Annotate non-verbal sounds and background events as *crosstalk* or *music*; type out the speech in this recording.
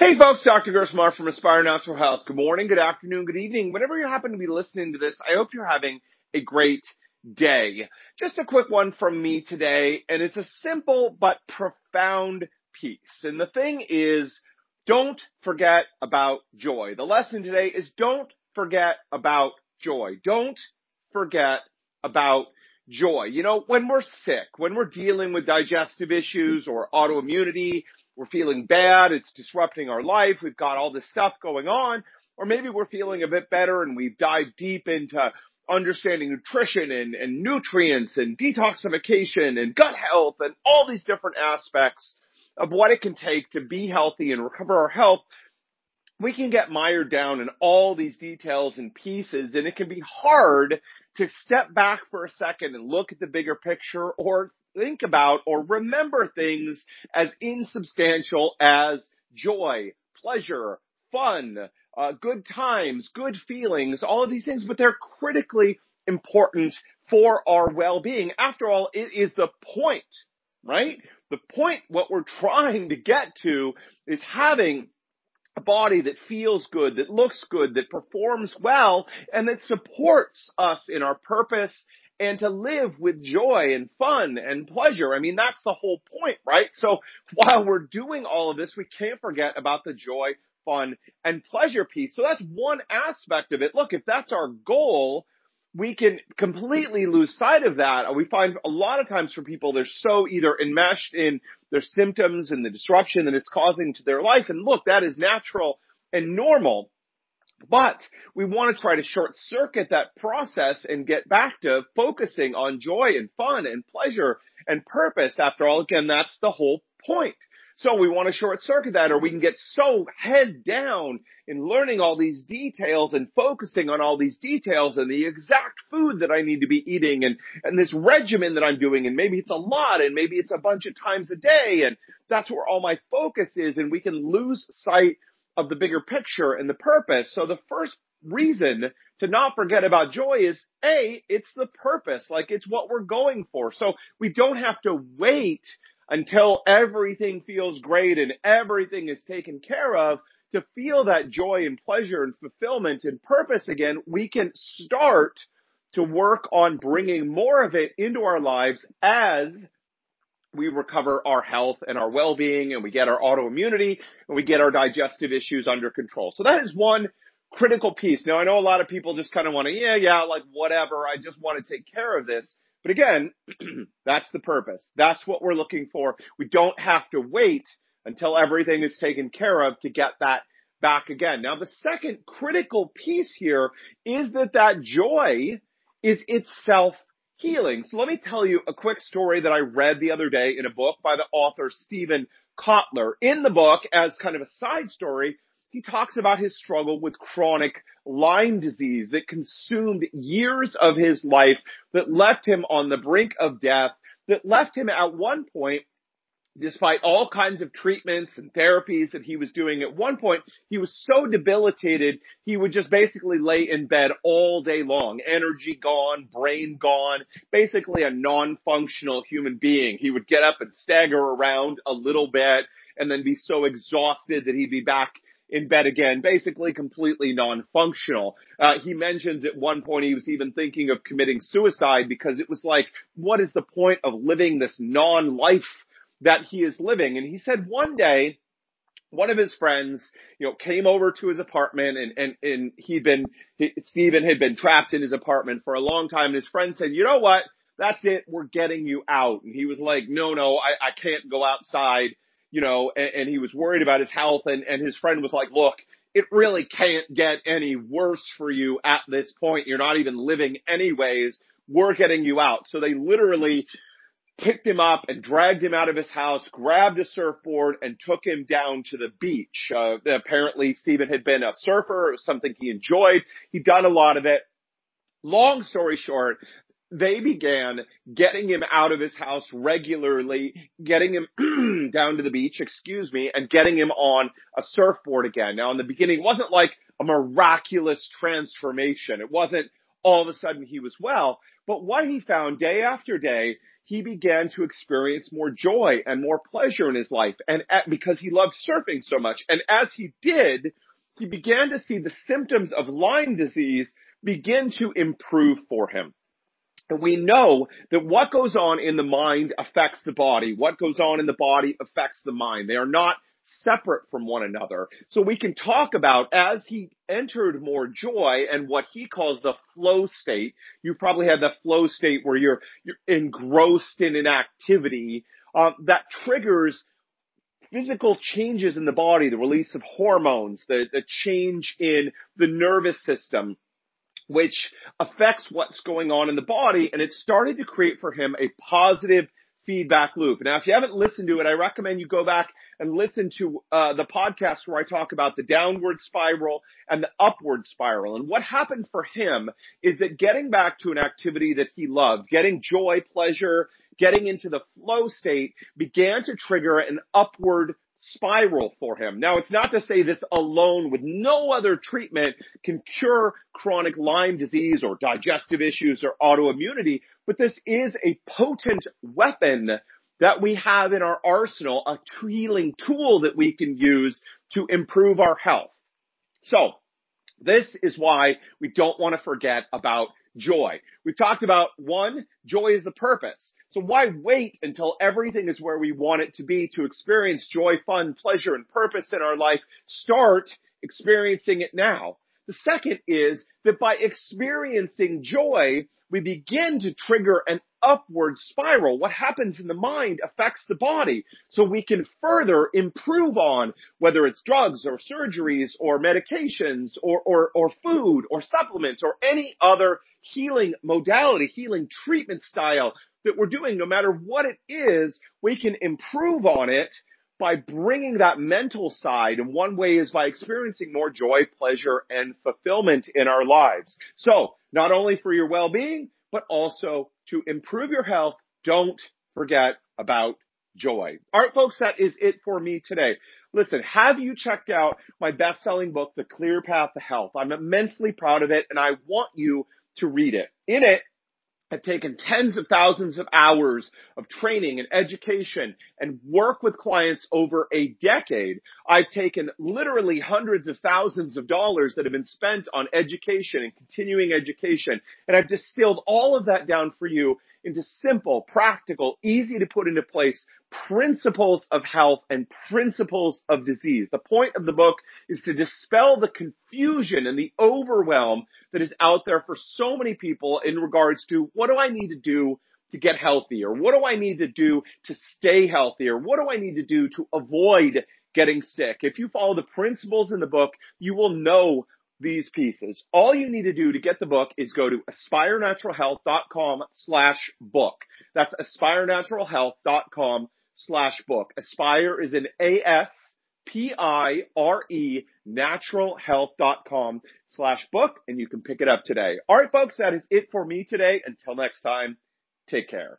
Hey folks, Dr. Gersmar from Aspire Natural Health. Good morning, good afternoon, good evening. Whenever you happen to be listening to this, I hope you're having a great day. Just a quick one from me today, and it's a simple but profound piece. And the thing is, don't forget about joy. The lesson today is don't forget about joy. Don't forget about joy. You know, when we're sick, when we're dealing with digestive issues or autoimmunity, we're feeling bad, it's disrupting our life, we've got all this stuff going on, or maybe we're feeling a bit better and we've dived deep into understanding nutrition and, and nutrients and detoxification and gut health and all these different aspects of what it can take to be healthy and recover our health, we can get mired down in all these details and pieces and it can be hard to step back for a second and look at the bigger picture or think about or remember things as insubstantial as joy, pleasure, fun, uh, good times, good feelings, all of these things, but they're critically important for our well-being. After all, it is the point, right? The point, what we're trying to get to is having a body that feels good, that looks good, that performs well, and that supports us in our purpose and to live with joy and fun and pleasure. I mean, that's the whole point, right? So while we're doing all of this, we can't forget about the joy, fun, and pleasure piece. So that's one aspect of it. Look, if that's our goal, we can completely lose sight of that. We find a lot of times for people, they're so either enmeshed in their symptoms and the disruption that it's causing to their life. And look, that is natural and normal. But we want to try to short circuit that process and get back to focusing on joy and fun and pleasure and purpose. After all, again, that's the whole point. So we want to short circuit that or we can get so head down in learning all these details and focusing on all these details and the exact food that I need to be eating and, and this regimen that I'm doing and maybe it's a lot and maybe it's a bunch of times a day and that's where all my focus is and we can lose sight of the bigger picture and the purpose. So the first reason to not forget about joy is A, it's the purpose. Like it's what we're going for. So we don't have to wait until everything feels great and everything is taken care of to feel that joy and pleasure and fulfillment and purpose again. We can start to work on bringing more of it into our lives as we recover our health and our well-being and we get our autoimmunity and we get our digestive issues under control. So that is one critical piece. Now I know a lot of people just kind of want to, yeah, yeah, like whatever. I just want to take care of this. But again, *clears throat* that's the purpose. That's what we're looking for. We don't have to wait until everything is taken care of to get that back again. Now the second critical piece here is that that joy is itself healing. So let me tell you a quick story that I read the other day in a book by the author Steven Kotler. In the book, as kind of a side story, he talks about his struggle with chronic Lyme disease that consumed years of his life, that left him on the brink of death, that left him at one point despite all kinds of treatments and therapies that he was doing, at one point, he was so debilitated, he would just basically lay in bed all day long. Energy gone, brain gone, basically a non-functional human being. He would get up and stagger around a little bit and then be so exhausted that he'd be back in bed again, basically completely non-functional. Uh, he mentions at one point he was even thinking of committing suicide because it was like, what is the point of living this non-life that he is living. And he said one day, one of his friends, you know, came over to his apartment and, and, and he'd been, he, Steven had been trapped in his apartment for a long time. And his friend said, you know what? That's it. We're getting you out. And he was like, no, no, I, I can't go outside, you know, and, and he was worried about his health. And, and his friend was like, look, it really can't get any worse for you at this point. You're not even living anyways. We're getting you out. So they literally picked him up and dragged him out of his house, grabbed a surfboard and took him down to the beach. Uh, apparently Steven had been a surfer. Something he enjoyed. He'd done a lot of it. Long story short, they began getting him out of his house regularly, getting him *clears throat* down to the beach, excuse me, and getting him on a surfboard again. Now in the beginning, it wasn't like a miraculous transformation. It wasn't all of a sudden he was well, but what he found day after day he began to experience more joy and more pleasure in his life and at, because he loved surfing so much. And as he did, he began to see the symptoms of Lyme disease begin to improve for him. And we know that what goes on in the mind affects the body. What goes on in the body affects the mind. They are not separate from one another. So we can talk about as he entered more joy and what he calls the flow state. You probably had the flow state where you're, you're engrossed in an activity, uh, that triggers physical changes in the body, the release of hormones, the, the change in the nervous system, which affects what's going on in the body. And it started to create for him a positive feedback loop. Now, if you haven't listened to it, I recommend you go back and listen to uh, the podcast where I talk about the downward spiral and the upward spiral. And what happened for him is that getting back to an activity that he loved, getting joy, pleasure, getting into the flow state began to trigger an upward spiral for him. Now, it's not to say this alone with no other treatment can cure chronic Lyme disease or digestive issues or autoimmunity, but this is a potent weapon that we have in our arsenal, a healing tool that we can use to improve our health. So, this is why we don't want to forget about joy. We've talked about one, joy is the purpose. So why wait until everything is where we want it to be to experience joy, fun, pleasure, and purpose in our life? Start experiencing it now. The second is that by experiencing joy, we begin to trigger an upward spiral. What happens in the mind affects the body. So we can further improve on whether it's drugs or surgeries or medications or, or, or food or supplements or any other healing modality, healing treatment style that we're doing, no matter what it is, we can improve on it by bringing that mental side. And one way is by experiencing more joy, pleasure, and fulfillment in our lives. So not only for your well-being, but also to improve your health, don't forget about joy. All right, folks, that is it for me today. Listen, have you checked out my best-selling book, The Clear Path to Health? I'm immensely proud of it and I want you to read it. In it, I've taken tens of thousands of hours of training and education and work with clients over a decade. I've taken literally hundreds of thousands of dollars that have been spent on education and continuing education. And I've distilled all of that down for you into simple, practical, easy to put into place principles of health and principles of disease. The point of the book is to dispel the confusion and the overwhelm that is out there for so many people in regards to what do I need to do to get healthier? What do I need to do to stay healthier? What do I need to do to avoid getting sick? If you follow the principles in the book, you will know these pieces. All you need to do to get the book is go to aspirenaturalhealth.com slash book. That's aspirenaturalhealth.com slash book. Aspire is an A-S-P-I-R-E naturalhealth.com slash book and you can pick it up today. All right, folks, that is it for me today. Until next time, take care.